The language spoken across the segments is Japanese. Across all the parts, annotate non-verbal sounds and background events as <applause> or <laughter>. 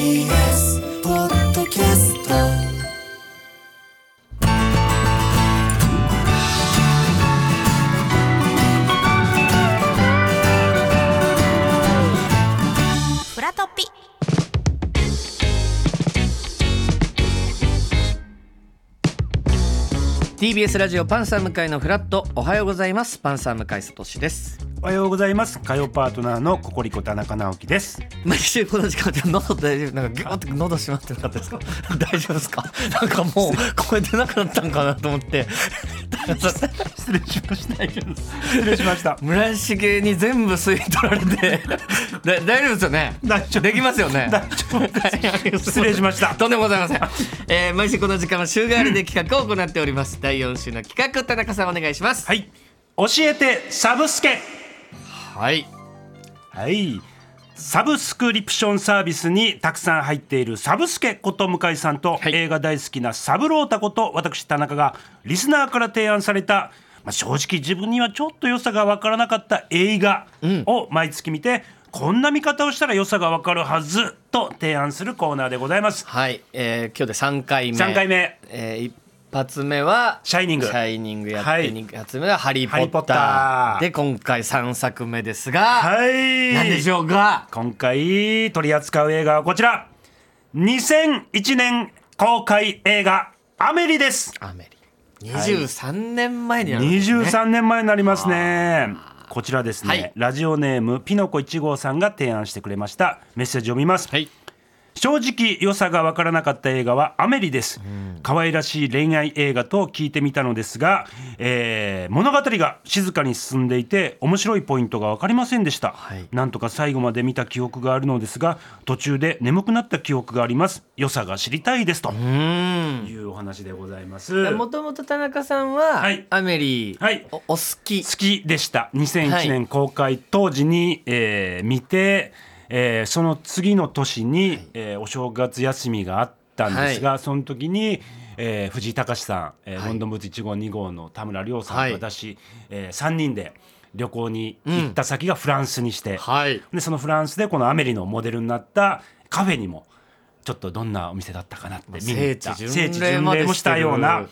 TBS ポッドキャストフラトピ。TBS ラジオパンサー向井のフラット。おはようございます。パンサー向井聡ですおはようございます。火曜パートナーのココリコ田中直樹です。毎週この時間で喉大丈夫なんかギューって喉閉まってなかったですか？<laughs> 大丈夫ですか？<laughs> なんかもう声出なくなったんかなと思って。失礼しました。失礼しました。村重に全部吸い取られて。<laughs> だ大丈夫ですよね？大丈夫。できますよね？大丈夫失礼しました。とんでもございません、えー、毎週この時間は週替わりで企画を行っております。第4週の企画田中さんお願いします。はい。教えてサブスケはい。はい。サブスクリプションサービスにたくさん入っているサブスケこと向井さんと、はい。映画大好きなサブロータこと私田中がリスナーから提案された、まあ、正直自分にはちょっと良さが分からなかった映画を毎月見て、こんな見方をしたら良さが分かるはずと提案するコーナーでございます。はい、えー、今日で3回目。3回目。えー、一発目はシャイニング。シャイニングやって、はい。二発目はハリー・ポッター。で今回3作目ですが、はい。何でしょうか？今回取り扱う映画はこちら。2001年公開映画「アメリ」です。アメリ。23年前になるんですね、23年前になりますね。こちらですね、はい。ラジオネームピノコ1号さんが提案してくれましたメッセージを見ます、はい正直良さが分からなかった映画は「アメリ」です、可愛らしい恋愛映画と聞いてみたのですが、えー物語が静かに進んでいて面白いポイントが分かりませんでした、はい。なんとか最後まで見た記憶があるのですが途中で眠くなった記憶があります。良さが知りたいですと。うん。いうお話でございます。もともと田中さんは、はい。アメリ、はい。おお好き。好きでした。2001はい。年公開当時に、えー見て、えーその次の年に、えーお正月休みがあったんですが、その時に、えー藤井隆さん、えーはい。ロンドンブーツ1号2号の田村亮さんはい。と私、え3人で旅行に行った先がフランスにして、はい。でそのフランスでこのアメリのモデルになったカフェにもちょっとどんなお店だったかなって見に行った。聖地巡礼もしたような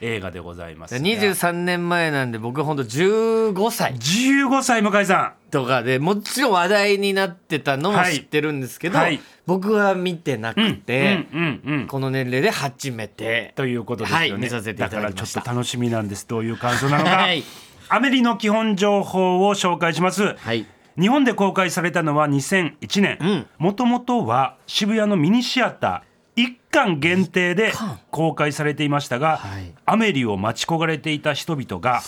映画でございますが。23年前なんで僕ほんと15歳。15歳向井さん。とかでもちろん話題になってたのもはい。知ってるんですけど、はい。僕は見てなくて、うんうんうんこの年齢で初めて。ということですよね、はい見させていただきました。だからちょっと楽しみなんです。どういう感想なのか、はい。アメリの基本情報を紹介します、はい。日本で公開されたのは2001年。もともとは渋谷のミニシアター一巻限定で公開されていましたが、はい。アメリを待ち焦がれていた人々が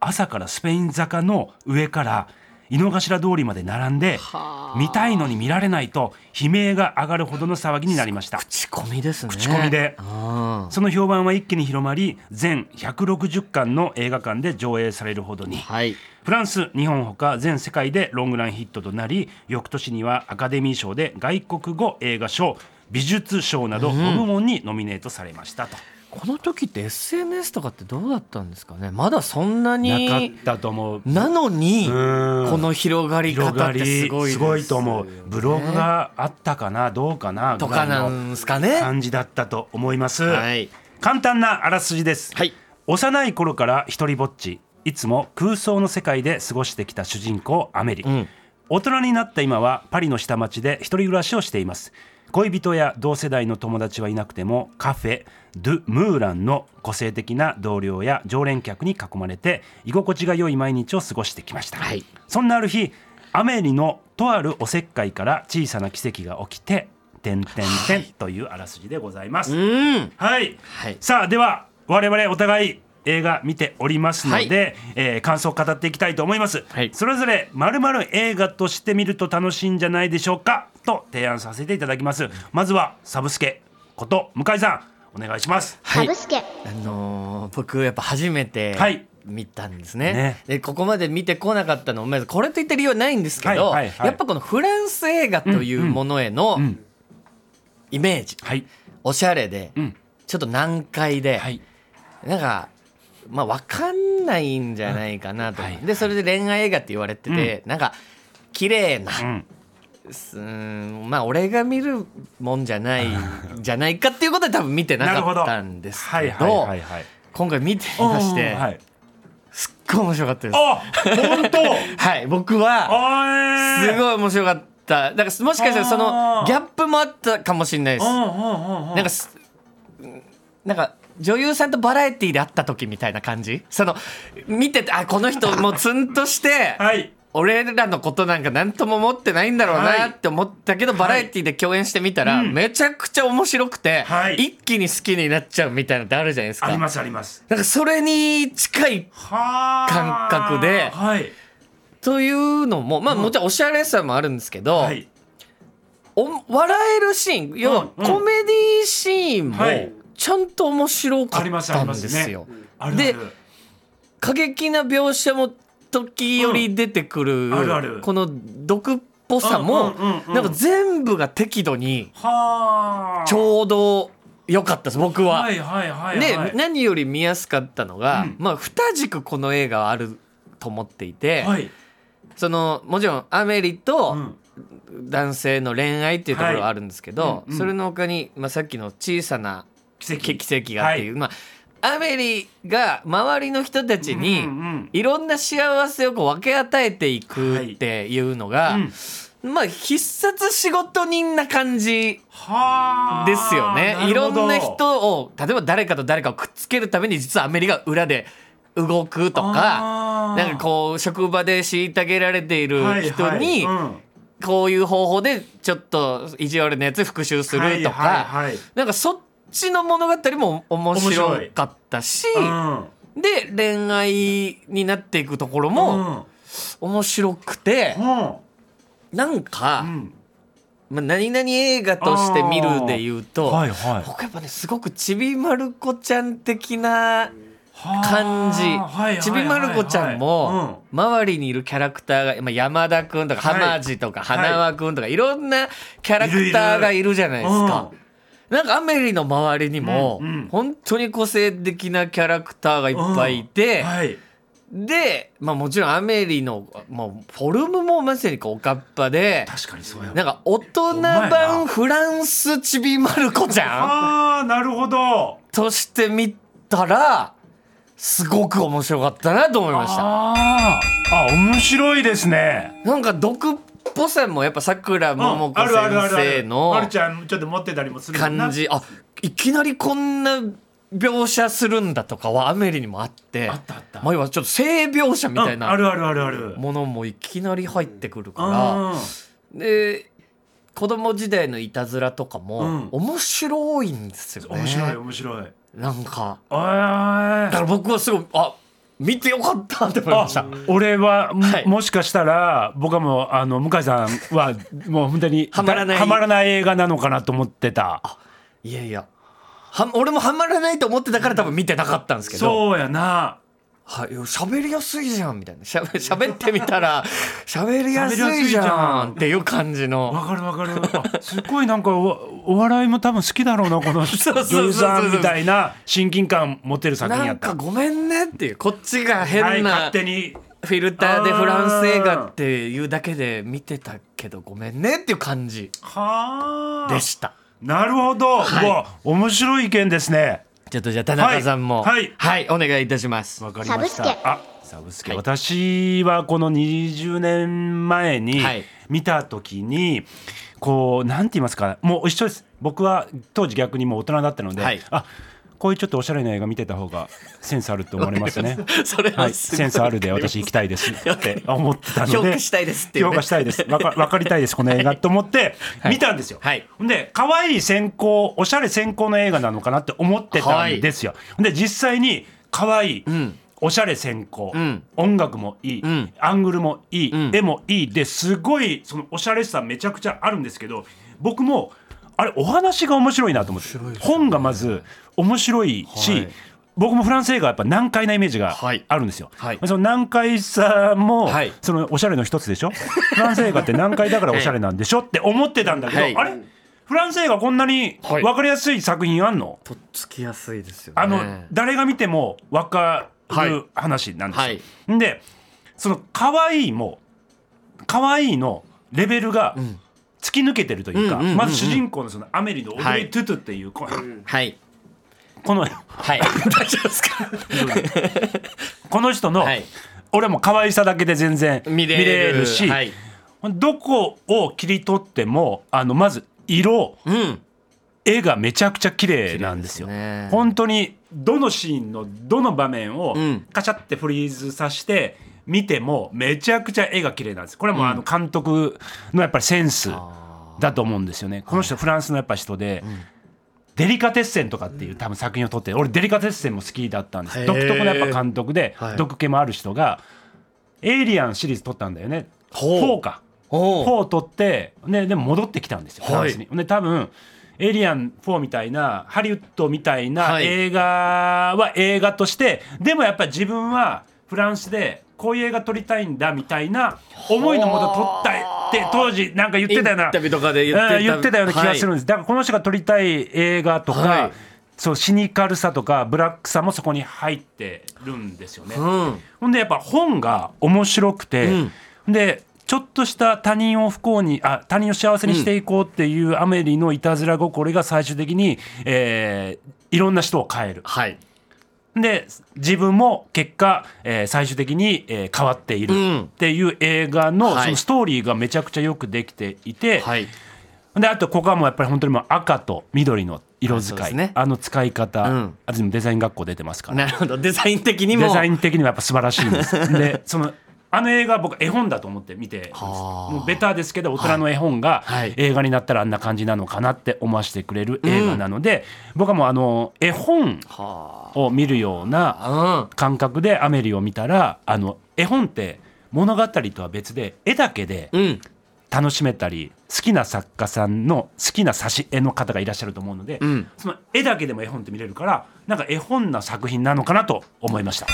朝からスペイン坂の上から井の頭通りまで並んで見たいのに見られないと悲鳴が上がるほどの騒ぎになりました。口コミですね。口コミで。あその評判は一気に広まり全160巻の映画館で上映されるほどに。ーはい。フランス日本ほか全世界でロングランヒットとなり翌年にはアカデミー賞で外国語映画賞美術賞など5部門にノミネートされましたと、この時って SNS とかってどうだったんですかね？まだそんなになかったと思う。なのにうん。この広がり方ってすごいですすごいと思う。ブログがあったかなどうかなとかなんですかね？感じだったと思います、はい。簡単なあらすじです、はい。幼い頃から一人ぼっちいつも空想の世界で過ごしてきた主人公アメリ、ん。大人になった今はパリの下町で一人暮らしをしています恋人や同世代の友達はいなくてもカフェドゥ・ムーランの個性的な同僚や常連客に囲まれて居心地が良い毎日を過ごしてきました、はい。そんなある日アメリのとあるおせっかいから小さな奇跡が起きて「てんてんてん」というあらすじでございます、うん。はい、はい。さあでは我々お互い映画見ておりますので、はい。えー感想を語っていきたいと思います、はい。それぞれまるまる映画として見ると楽しいんじゃないでしょうか？と提案させていただきます。まずはサブスケ。こと向井さんお願いします。はい。サブスケ。あのー僕やっぱ初めてはい。見たんですね,、ね。でここまで見てこなかったのもまずこれといった理由はないんですけど、はいはいはい。やっぱこのフランス映画というものへのうんイメージ、はい。おしゃれで、うん。ちょっと難解で、はい。なんかまあ分かんないんじゃないかなと、うんはいでそれで恋愛映画って言われてて、なんか綺麗な、うんうーんまあ俺が見るもんじゃない <laughs> じゃないかっていうことで多分見てなかったんですはいけどはいはいはい今回見てみまして、はい。すっごい面白かったです。あ本当？<laughs> はい僕はあすごい面白かった。だからもしかしたらそのギャップもあったかもしれないです。なんかすなんか女優さんとバラエティーで会った時みたいな感じ？その見ててあこの人もうツンとして <laughs> はい俺らのことなんか何とも思ってないんだろうはない。って思ったけど、バラエティで共演してみたら、うん。めちゃくちゃ面白くて、はい。一気に好きになっちゃうみたいなのってあるじゃないですか。ありますあります。なんかそれに近いはあ感覚ではい。というのもまあうん。もちろんおしゃれさもあるんですけど、はい。お笑えるシーン要はコメディシーンもはい。ちゃんと面白かったんですよ。で過激な描写も時折出てくる、ん。あるある。この毒っぽさも、なんか全部が適度にはあ。ちょうど良かったです僕は。はいはいはいで、はい。何より見やすかったのが、うん。まあ二軸この映画はあると思っていて、はい。そのもちろんアメリと、うん。男性の恋愛っていうところはあるんですけど、それの他に、まあ、さっきの小さな奇跡。奇跡がっていう、まあ、アメリが周りの人たちにうんうんいろんな幸せをこう分け与えていくっていうのが、まあ必殺仕事人な感じはあ。ですよね。いろんな人を例えば誰かと誰かをくっつけるために実はアメリが裏で動くとか。なんかこう職場で虐げられている人にはい。はいうん。こういう方法でちょっと意地悪なやつ復讐するとか、はいはいはい。なんかそっちの物語も面白かったし、うん。で恋愛になっていくところも面白くて、なんか、うん。まあ、何々映画として見るで言うと、はいはい。僕やっぱねすごくちびまる子ちゃん的な感じ、ちびまる子ちゃんも、周りにいるキャラクターが、まあ、山田くんとかはい。浜地とか花輪くんとか、い、ろんなキャラクターがいるじゃないですか。なんかアメリの周りにも、うんうん。本当に個性的なキャラクターがいっぱいいて、はい。で、まあ、もちろんアメリのもうフォルムもまさにこうおかっぱで確かにそうやなんか大人版なフランスちびまる子ちゃんああなるほど。として見たらすごく面白かったなと思いました。あー。あ面白いですね。なんか毒っぽさもやっぱさくらももこあるあるあ先るある。生のまるちゃんちょっと持ってたりもする感じ。あいきなりこんな描写するんだとかはアメリにもあってあったあった。まあ要はちょっと性描写みたいうんなあるあるあるある。ものもいきなり入ってくるかあらで子供時代のいたずらとかもうん。面白いんですよね。面白い面白い。なんか。あだから僕はすごいあ見てよかったって思いました。俺は、もはい。もしかしたら僕はもうあの向井さんは <laughs> もう本当にはまらない。はまらない映画なのかなと思ってた。いやいや。は俺もハマらないと思ってたから多分見てなかったんですけど。そうやなはい、喋りやすいじゃんみたいな。しゃべ <laughs> 喋ってみたら喋りやすいじ喋りやすいじゃんっていう感じの。わかるわかる。あすごいなんかおお笑いも多分好きだろうなこの女優さんみたいな親近感持てる作品なんやった。かごめんねっていうこっちが変はい、な勝手に。フィルターでフランス映画っていうだけで見てたけどごめんねっていう感じはあ。でした。なるほど、はい。面白い意見ですねちょっとじゃあ田中さんも。はい。はい、お願いいたします。わかりました。サブスケ。あサブスケ、はい。私はこの20年前にはい。見た時に、こうなんて言いますか。もう一緒です。僕は当時逆にもう大人だったので、はい。あこういうちょっとおしゃれな映画見てた方がセンスあるって思われますね。<laughs> それは、はいセンスあるで私行きたいですって思ってたので。評価したいですっていうね。評価したいです。わかわかりたいですこの映画と思ってはい。見たんですよ、はい。で可愛い先行おしゃれ先行の映画なのかなって思ってたんですよ、で実際に可愛い、ん。おしゃれ先行、ん。音楽もいい、ん。アングルもいい、ん。絵もいい。ですごいそのおしゃれさめちゃくちゃあるんですけど僕もあれお話が面白いなと思って、本がまず面白いし、はい。僕もフランス映画はやっぱ難解なイメージがはい。あるんですよ。はい。その難解さも、はい。そのおしゃれの一つでしょ？フランス映画って難解だからおしゃれなんでしょって思ってたんだけど、はい。あれ？フランス映画こんなにはい。分かりやすい作品あんの、とっつきやすいですよね。あの誰が見ても分かはい。る話なんですよ。はい。でその可愛いも可愛いのレベルが突き抜けてるというか、うんうんうんうん。まず主人公のそのアメリのオードはいリー・トゥトゥっていうこの,、はい。このはい。<laughs> 大丈夫ですか？この人の、はい。俺も可愛さだけで全然見見れる。れるし、はい。どこを切り取ってもあのまず色うん。絵がめちゃくちゃ綺麗なんですよ。すね。本当にどのシーンのどの場面をうん。カシャってフリーズさして見てもめちゃくちゃ絵が綺麗なんです。これはもうあの監督のやっぱりセンスだと思うんですよね。この人フランスのやっぱ人で。デリカテッセンとかっていう多分作品を撮って俺デリカテッセンも好きだったんです。独特のやっぱ監督ではい。毒気もある人が「エイリアン」シリーズ撮ったんだよね。ほう。4か。お4を取って、ね、でも戻ってきたんですよ、フランスに。で多分エイリアン4みたいなハリウッドみたいなはい。映画は映画として、でもやっぱり自分はフランスでこういう映画撮りたいんだみたいな思いのもと撮ったいって当時なんか言ってたようなインタビューとかで言ってた。ような気がするんはです、だからこの人が撮りたい映画とか、はい。そうシニカルさとかブラックさもそこに入ってるんですよね。うん。ほんでやっぱ本が面白くて、でちょっとした他人を不幸にあ他人を幸せにしていこうっていうアメリのいたずら心が最終的に、えーいろんな人を変える。はいで自分も結果、えー最終的に、えー変わっているうん。っていう映画の,、はい。そのストーリーがめちゃくちゃよくできていて、はい。であとここはもうやっぱり本当にもう赤と緑の色使いあ,、あの使い方、うん。私もデザイン学校出てますから。なるほど。デザイン的にも。デザイン的にはやっぱ素晴らしいんです。<laughs> でそのあの映画は僕絵本だと思って見てもうベターですけど大人の絵本がはい。映画になったらあんな感じなのかなって思わせてくれる映画なので、僕はもうあの絵本はを見るようなあ感覚でアメリを見たらあの絵本って物語とは別で絵だけで楽しめたり好きな作家さんの好きな挿絵の方がいらっしゃると思うので、んその絵だけでも絵本って見れるからなんか絵本な作品なのかなと思いました。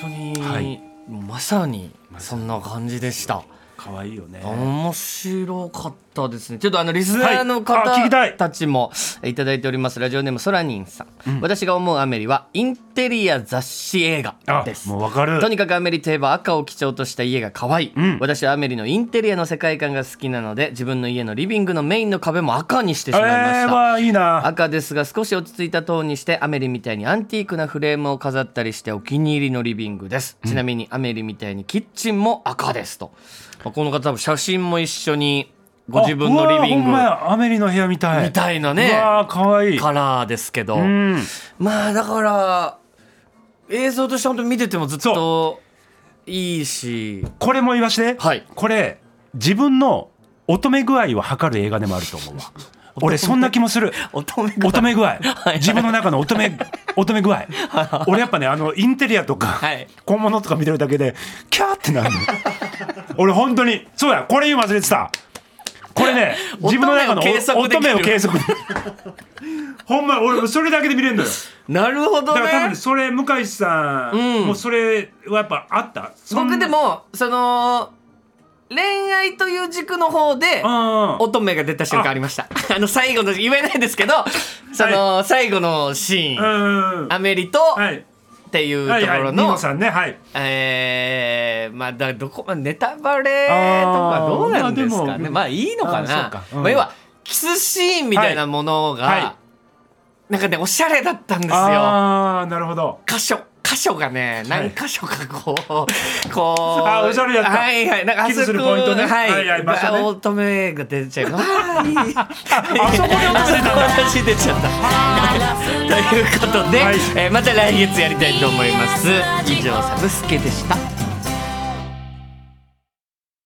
本当に、はいまさにそんな感じでした。可愛いよね。面白かったですね。ちょっとあのリスナーの方たちもいただいております。ラジオネームソラニンさん。私が思うアメリはインテリア雑誌映画あです。もうわかるとにかくアメリといえば赤を基調とした家が可愛い、ん私はアメリのインテリアの世界観が好きなので自分の家のリビングのメインの壁も赤にしてしまいまえー、した、わあいいな。赤ですが少し落ち着いたトーンにしてアメリみたいにアンティークなフレームを飾ったりしてお気に入りのリビングです、ちなみにアメリみたいにキッチンも赤ですと、まあこの方多分写真も一緒にご自分のリビングアメリの部屋みたい。みたいなねうわあ可愛い。カラーですけど、うん。まあだから映像として本当に見ててもずっといいしこれも言わして。はいこれ自分の乙女具合を測る映画でもあると思うわ。俺そんな気もする。乙女が乙女具合。<laughs> はい。自分の中の乙女 <laughs> 乙女具合。俺やっぱねあのインテリアとか、はい。小物とか見てるだけでキャーってなるの。俺本当にそうやこれ言うの忘れてた。これね自分の中の乙女を計測ほんま俺それだけで見れるのよ。なるほどだから多分ねそれ向井さん、うん。もうそれはやっぱあった？僕でもその恋愛という軸の方でうん乙女が出た瞬間ありました。あ。<laughs> の最後の言えないですけどその最後のシーン、うんアメリとはい。っていうとはいはい。ころの、ニノさんね。はい。えー、まあだどこまでネタバレとかどうなんですかね。まあいいのかな。か。うん。まあ、要はキスシーンみたいなものが、はい。はなんかねおしゃれだったんですよ。ああなるほど。箇所箇所がね何箇所かこう、<laughs> こうあおしゃれだった。はいはいなんかあそこするポイントね。はい、はいはい場所ね。乙女が出ちゃう <laughs> ああそこで私 <laughs> 出ちゃった。ということで、はい。えーまた来月やりたいと思います。以上サブスケでした